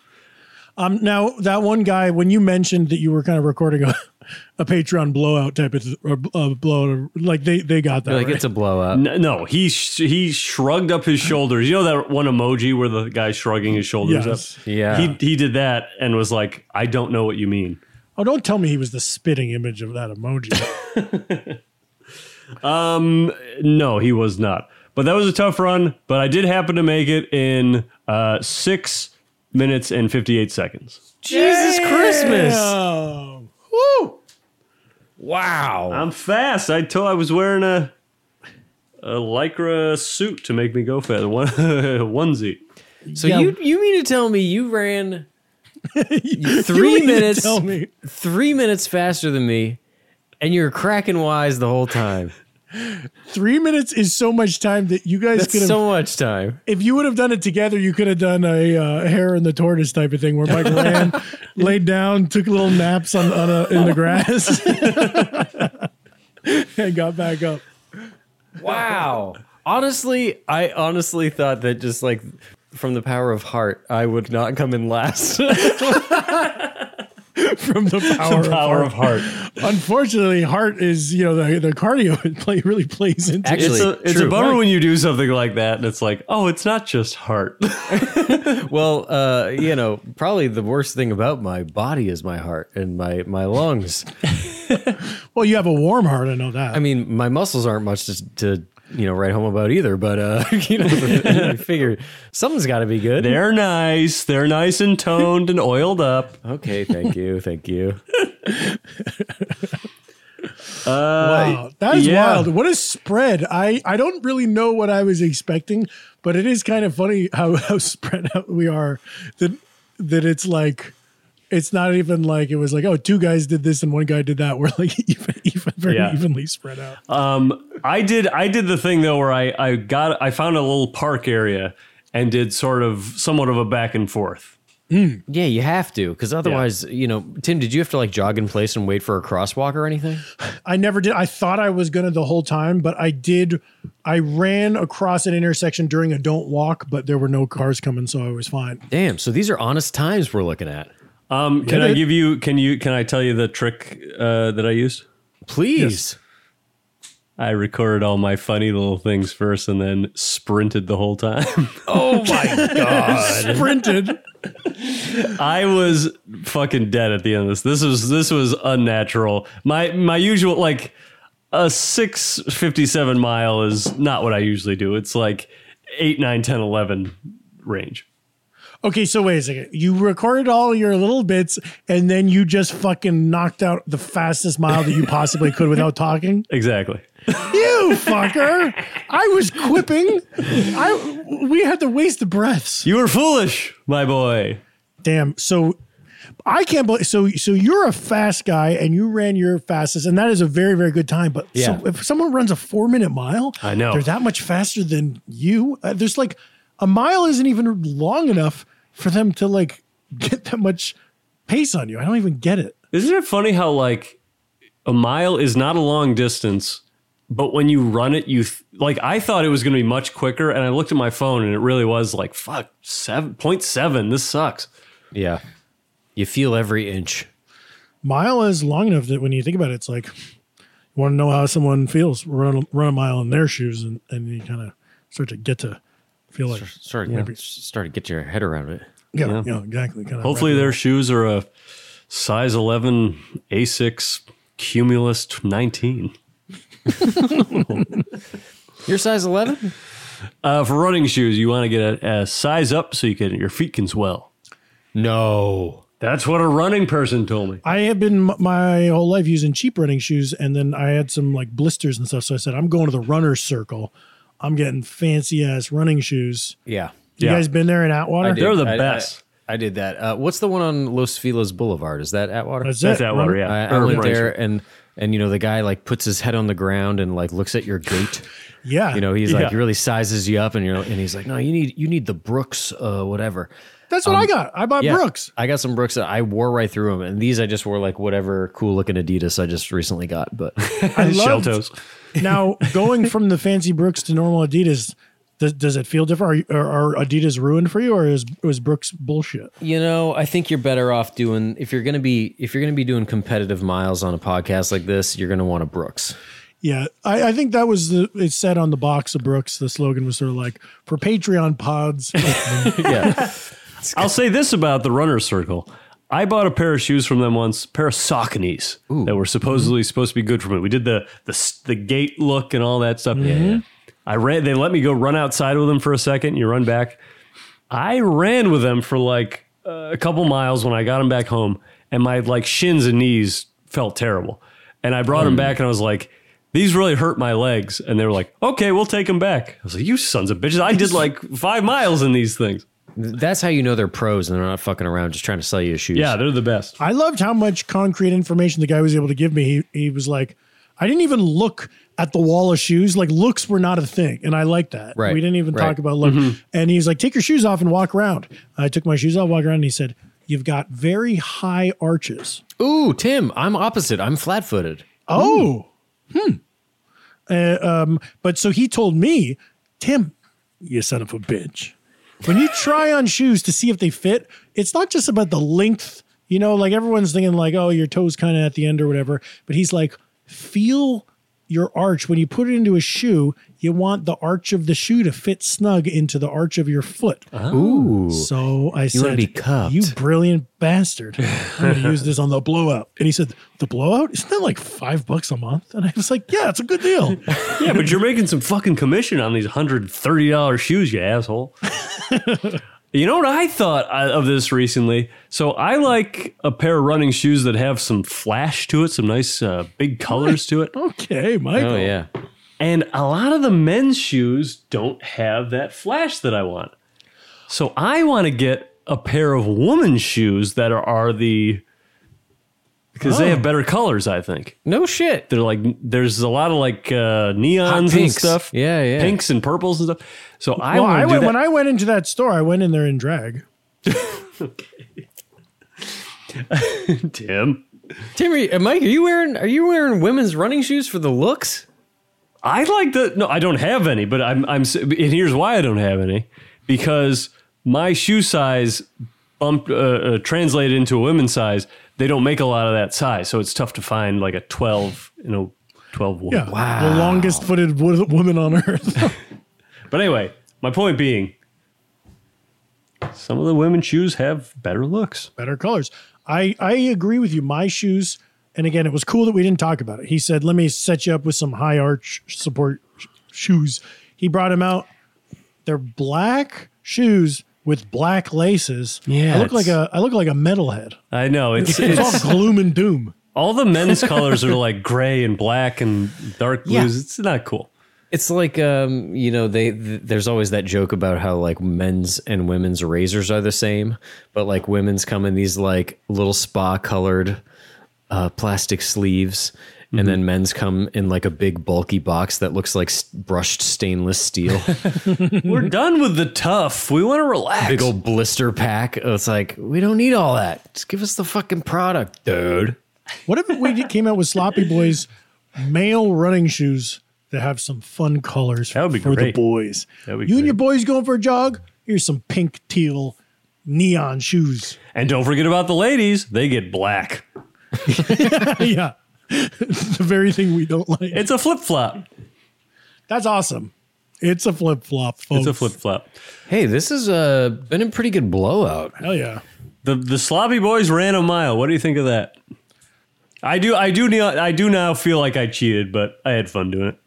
Um, now that one guy, when you mentioned that you were kind of recording a, a Patreon blowout type of or, uh, blowout, like they they got that. Like right? it's a blowout. N- No, he sh- he shrugged up his shoulders. You know that one emoji where the guy's shrugging his shoulders Yes. up? Yeah. He he did that and was like, I don't know what you mean. oh, don't tell me he was the spitting image of that emoji. <laughs> um, No, he was not. But that was a tough run. But I did happen to make it in uh, six minutes and fifty eight seconds. Jesus Christmas. oh, woo! Wow. I'm fast. I told I was wearing a a lycra suit to make me go fast. <laughs> One onesie. So Yeah. you you mean to tell me you ran <laughs> You three mean to minutes Tell me. three minutes faster than me, and you're cracking wise the whole time? Three minutes is so much time that you guys could have. so much time. if you would have done it together, you could have done a uh, hare and the tortoise type of thing, where Mike <laughs> ran, laid down, took little naps on, on a, in the grass, <laughs> and got back up. Wow. honestly, I honestly thought that just like from the power of heart, I would not come in last. <laughs> <laughs> From the power, Power of of heart. heart. Unfortunately, heart is you know the, the cardio it <laughs> play, really plays into. it. Actually, It's a, it's a true. bummer when you do something like that and it's like, oh, it's not just heart. <laughs> well, uh, you know, probably the worst thing about my body is my heart and my my lungs. Well, you have a warm heart, I know that. I mean, my muscles aren't much to, to you know write home about either. But uh, <laughs> you know, I <laughs> figured something's got to be good. They're nice. They're nice and toned and oiled up. Okay, thank you, thank you. <laughs> Wow, that is yeah. wild. What a spread! I I don't really know what I was expecting, but it is kind of funny how how spread out we are. That that it's like it's not even like it was like oh two guys did this and one guy did that. <laughs> We're like even even very Yeah. evenly spread out. Um, I did I did the thing though where I I got I found a little park area and did sort of somewhat of a back and forth. Yeah, you have to, because otherwise, you know, Tim, did you have to like jog in place and wait for a crosswalk or anything? <sighs> I never did. I thought I was gonna the whole time, but I did. I ran across an intersection during a don't walk, but there were no cars coming, so I was fine. Damn. So these are honest times we're looking at. Um, can I give you can you can I tell you the trick uh, that I used? Please. I recorded all my funny little things first and then sprinted the whole time. <laughs> Oh my god. <laughs> Sprinted. I was fucking dead at the end of this. This was this was unnatural. My my usual like a 657 mile is not what I usually do. It's like 8 9 10 11 range. Okay, so wait a second. You recorded all your little bits, and then you just fucking knocked out the fastest mile that you possibly could without <laughs> talking. Exactly. You fucker! I was quipping. I we had to waste the breaths. You were foolish, my boy. Damn. So I can't believe. So so you're a fast guy, and you ran your fastest, and that is a very very good time. But Yeah. so if someone runs a four minute mile, I know. they're that much faster than you. Uh, there's like a mile isn't even long enough for them to like <laughs> get that much pace on you. I don't even get it. Isn't it funny how like a mile is not a long distance, but when you run it, you th- like I thought it was going to be much quicker, and I looked at my phone and it really was like fuck seven point seven. This sucks. Yeah. You feel every inch. Mile is long enough that when you think about it, it's like you want to know how someone feels. Run run a mile in their shoes, and and you kind of start to get to feel like Start, start to get your head around it. yeah, yeah, exactly. Kind of Hopefully, their shoes are a size eleven Asics Cumulus nineteen. <laughs> You're size 11? Uh, for running shoes, you want to get a, a size up so you can your feet can swell. No. That's what a running person told me. I have been m- my whole life using cheap running shoes, and then I had some like blisters and stuff. So I said, I'm going to the runner's circle. I'm getting fancy ass running shoes. Yeah. You Yeah. guys been there in Atwater? They're the I- I- best. I, did that. Uh, what's the one on Los Feliz Boulevard? Is that Atwater? That's, That's it. Atwater, yeah. I, I went there and and you know the guy like puts his head on the ground and like looks at your gait. <sighs> Yeah. You know, he's like he really sizes you up and you're and he's like, no, you need you need the Brooks, uh, whatever. that's what I got. I bought Yeah, Brooks. I got some Brooks that I wore right through them, and these I just wore like whatever cool looking Adidas I just recently got. But I <laughs> Shell love toes. Now going from the fancy Brooks to normal Adidas. Does, does it feel different? Are, are, are Adidas ruined for you, or is was Brooks bullshit? you know, I think you're better off doing if you're gonna be if you're gonna be doing competitive miles on a podcast like this, you're gonna want a Brooks. Yeah, I, I think that was the it said on the box of Brooks. The slogan was sort of like for Patreon pods. <laughs> Yeah, I'll say this about the runner's circle. I bought a pair of shoes from them once, a pair of Sauconys that were supposedly mm-hmm. supposed to be good for me. We did the the the gait look and all that stuff. Mm-hmm. I ran. They let me go run outside with them for a second. You run back. I ran with them for like uh, a couple miles when I got them back home, and my like shins and knees felt terrible. And I brought them mm. back, and I was like, "These really hurt my legs." And they were like, "Okay, we'll take them back." I was like, "You sons of bitches! I did like five miles in these things." That's how you know they're pros and they're not fucking around just trying to sell you shoes. Yeah, they're the best. I loved how much concrete information the guy was able to give me. He, he was like, I didn't even look at the wall of shoes. Like looks were not a thing, and I like that. Right, We didn't even right. talk about look. And he's like, take your shoes off and walk around. I took my shoes off, walk around, and he said, you've got very high arches. Ooh, Tim, I'm opposite. I'm flat footed. Oh, hmm. Uh, um, but so he told me, Tim, you son of a bitch. When you try on shoes to see if they fit, it's not just about the length. You know, like everyone's thinking, like, oh, your toes kind of at the end or whatever. But he's like, feel your arch when you put it into a shoe. You want the arch of the shoe to fit snug into the arch of your foot. Oh. Ooh. So I said, be cupped. "You brilliant bastard! I'm going <laughs> to use this on the blowout." And he said, "The blowout isn't that like five bucks a month?" And I was like, "Yeah, it's a good deal." <laughs> Yeah, but you're making some fucking commission on these hundred thirty dollars shoes, you asshole. <laughs> You know what I thought of this recently? So I like a pair of running shoes that have some flash to it, some nice uh, big colors to it. <laughs> Okay, Michael. Oh yeah. And a lot of the men's shoes don't have that flash that I want. So I want to get a pair of women's shoes that are, are the because they have better colors. I think No shit. they're like there's a lot of like uh, neons and pinks. stuff. Yeah, yeah. pinks and purples and stuff. So I Well, want I do went, that. when I went into that store, I went in there in drag. <laughs> Tim, Tim, are you, uh, Mike, are you wearing are you wearing women's running shoes for the looks? I like the no. I don't have any, but I'm I'm s- and here's why I don't have any because my shoe size bumped uh, uh, translated into a women's size. They don't make a lot of that size, so it's tough to find like a 12, you know, 12 woman. Yeah. Wow. The longest footed woman on earth. <laughs> But anyway, my point being, some of the women's shoes have better looks. Better colors. I, I agree with you. My shoes, and again, it was cool that we didn't talk about it. He said, let me set you up with some high arch support sh- shoes. He brought them out. They're black shoes with black laces. Yeah, I look like it's- a I look like a metalhead. I know it's, It's it's all gloom and doom. all the men's colors are like gray and black and dark blues. Yeah. It's not cool. It's like um, you know, they th- there's always that joke about how like men's and women's razors are the same, but like women's come in these like little spa colored uh, plastic sleeves. And mm-hmm. then men's come in like a big bulky box that looks like s- brushed stainless steel. <laughs> We're done with the tough. We want to relax. big old blister pack. It's like we don't need all that. Just give us the fucking product, dude. What if we came out with Sloppy Boys male running shoes that have some fun colors That would be for great. the boys? That would be you and your boys going for a jog? Here's some pink teal neon shoes. And don't forget about the ladies. They get black. <laughs> yeah. The very thing we don't like. It's a flip flop. That's awesome. It's a flip flop, folks. It's a flip flop. Hey, this has uh, been a pretty good blowout. Hell yeah. The the sloppy boys ran a mile. What do you think of that? I do I do now I do now feel like I cheated, but I had fun doing it.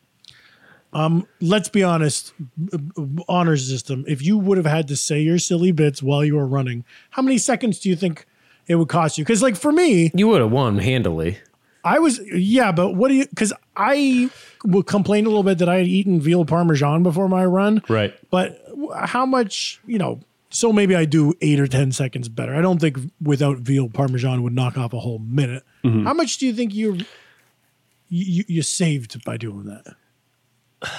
Um, Let's be honest. b- b- Honor system. If you would have had to say your silly bits while you were running, how many seconds do you think it would cost you? Because, like, for me, You would have won handily. I was, yeah, but what do you, because I would complain a little bit that I had eaten veal parmesan before my run. Right. But how much, you know, so maybe I do eight or 10 seconds better. I don't think without veal parmesan would knock off a whole minute. How much do you think you you, you saved by doing that? <sighs>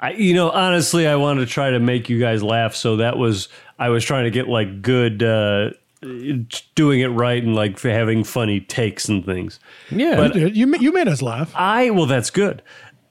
I you know, honestly I wanted to try to make you guys laugh, so that was I was trying to get like good uh doing it right and like having funny takes and things. Yeah. But- you, you made us laugh. I well, that's good.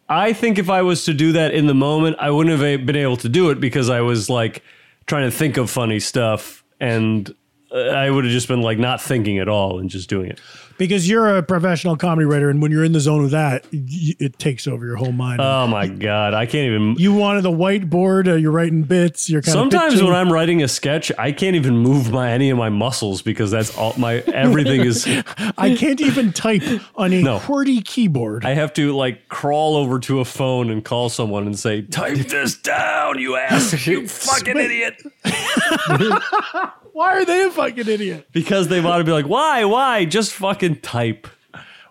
I think if I was to do that in the moment, I wouldn't have been able to do it because I was like trying to think of funny stuff, and uh, I would have just been like not thinking at all and just doing it. Because you're a professional comedy writer, and when you're in the zone of that, y- it takes over your whole mind. Oh my god, I can't even. you wanted the whiteboard, uh, you're writing bits, you're kind Sometimes when I'm writing a sketch, I can't even move my any of my muscles because that's all my everything is. <laughs> I can't even type on a No. QWERTY keyboard. I have to like crawl over to a phone and call someone and say, "Type this down, you ass, <laughs> you fucking idiot." <laughs> Why are they a fucking idiot? Because they want to be like, "Why? Why? Just fucking type."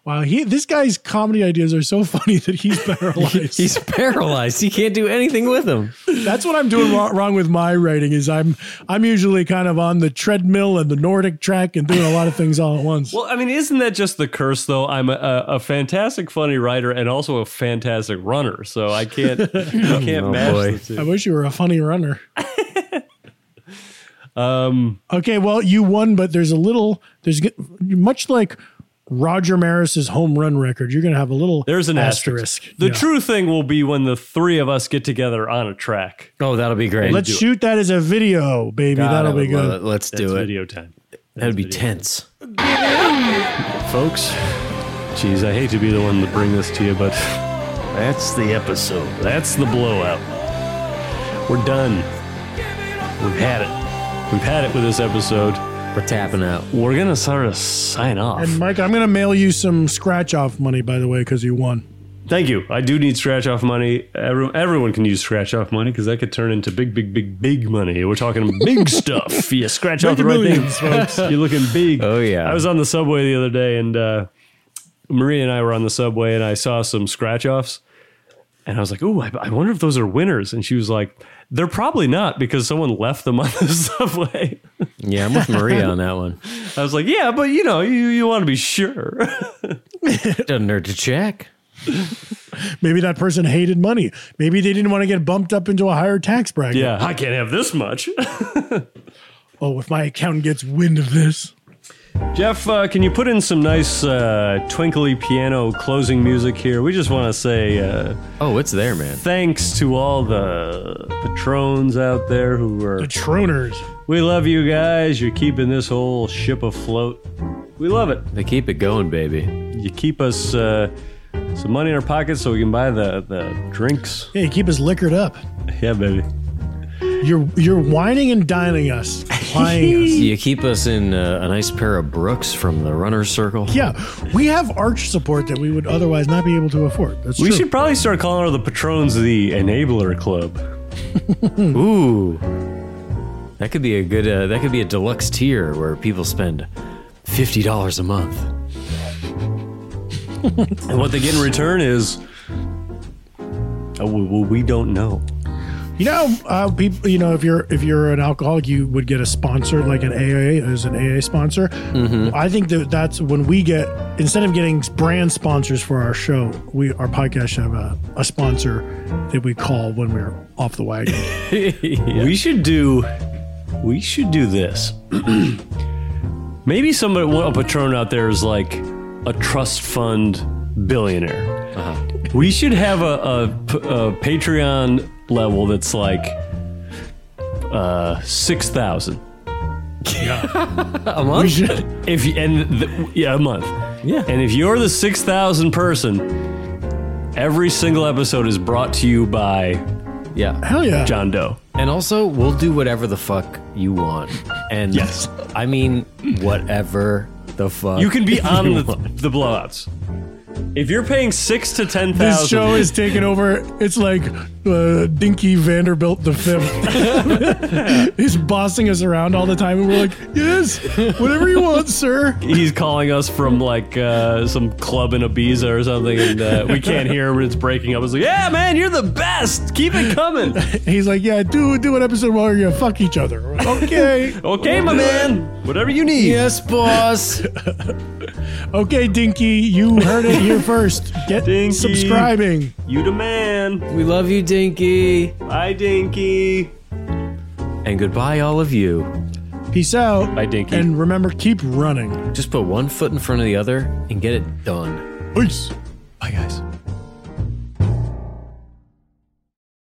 Wow, he this guy's comedy ideas are so <laughs> funny that he's paralyzed. <laughs> He's paralyzed. He can't do anything with them. That's what I'm doing wrong, wrong with my writing. Is I'm I'm usually kind of on the treadmill and the NordicTrack and doing a lot of things all at once. Well, I mean, isn't that just the curse, though? I'm a, a, a fantastic, funny writer and also a fantastic runner, so I can't, I <laughs> can't Oh, match boy. the two. I wish you were a funny runner. Um. Okay, well, you won, but there's a little. There's much like Roger Maris's home run record. You're going to have a little. There's an asterisk. The Yeah. true thing will be when the three of us get together on a track. Oh, that'll be great. Let's do it. shoot that as a video, baby. God, That'll be good. it. Let's That's do it. video time, That'd be video. tense. folks. Geez, I hate to be the one to bring this to you, but that's the episode. That's the blowout. We're done. We've had it. We've had it with this episode. We're tapping out. We're gonna sort of sign off. And Mike, I'm going to mail you some scratch off money, by the way, because you won. Thank you. I do need scratch off money. Everyone, everyone can use scratch off money because that could turn into big, big, big, big money. We're talking big <laughs> stuff. You scratch off the right millions, things, <laughs> You're looking big. Oh, yeah. I was on the subway the other day, and uh, Maria and I were on the subway, and I saw some scratch offs, and I was like, "Ooh, I, I wonder if those are winners." And she was like, "They're probably not because someone left them on the <laughs> subway." Yeah, I'm with Maria on that one. I was like, "Yeah, but you know, you you want to be sure." <laughs> Doesn't hurt to check. Maybe that person hated money. Maybe they didn't want to get bumped up into a higher tax bracket. yeah, I can't have this much. <laughs> Oh, if my accountant gets wind of this. Jeff, uh, can you put in some nice uh, twinkly piano closing music here? We just want to say uh, Oh, it's there, man. thanks to all the patrons out there who are. The Troners. We love you guys. You're keeping this whole ship afloat. We love it. They keep it going, baby. You keep us uh, some money in our pockets so we can buy the, the drinks. Yeah, you keep us liquored up. Yeah, baby. You're you're wining and dining us, plying us. <laughs> You keep us in uh, a nice pair of Brooks from the runner's circle. Yeah, we have arch support that we would otherwise not be able to afford. That's We true. should probably start calling the patrons the Enabler Club. <laughs> Ooh, that could be a good. Uh, that could be a deluxe tier where people spend fifty dollars a month. <laughs> And what they get in return is. Oh, well, we don't know. You know, uh, people. You know, if you're if you're an alcoholic, you would get a sponsor like an AA as an AA sponsor. I think that that's when we get instead of getting brand sponsors for our show, we our podcast should have a, a sponsor that we call when we're off the wagon. <laughs> We should do. We should do this. <clears throat> Maybe somebody, a patron out there is like a trust fund billionaire. We should have a, a, a Patreon level that's like uh, six thousand. <laughs> A month? should. If you, and the, yeah, a month. Yeah. And if you're the six thousand person, every single episode is brought to you by Yeah. Hell yeah! John Doe. And also, we'll do whatever the fuck you want. And Yes. I mean, whatever the fuck You can be <laughs> on the, the blowouts. If you're paying six to ten This show is taking over. It's like uh, Dinky Vanderbilt the fifth. <laughs> He's bossing us around all the time, and we're like, "Yes, whatever you want, sir." he's calling us from like uh, some club in Ibiza or something, and uh, we can't hear when it's breaking up. It's like, yeah, man, you're the best. Keep it coming. <laughs> He's like, "Yeah, do do an episode where you fuck each other." Like, <laughs> okay, Okay, my man, whatever you need. Yes, boss. <laughs> okay, Dinky, you heard it here <laughs> first. Get Dinky. subscribing. You the man. we love you, Dinky. Bye, Dinky. And goodbye, all of you. Peace out. Bye, Dinky. And remember, keep running. Just put one foot in front of the other and get it done. Peace. Bye, guys.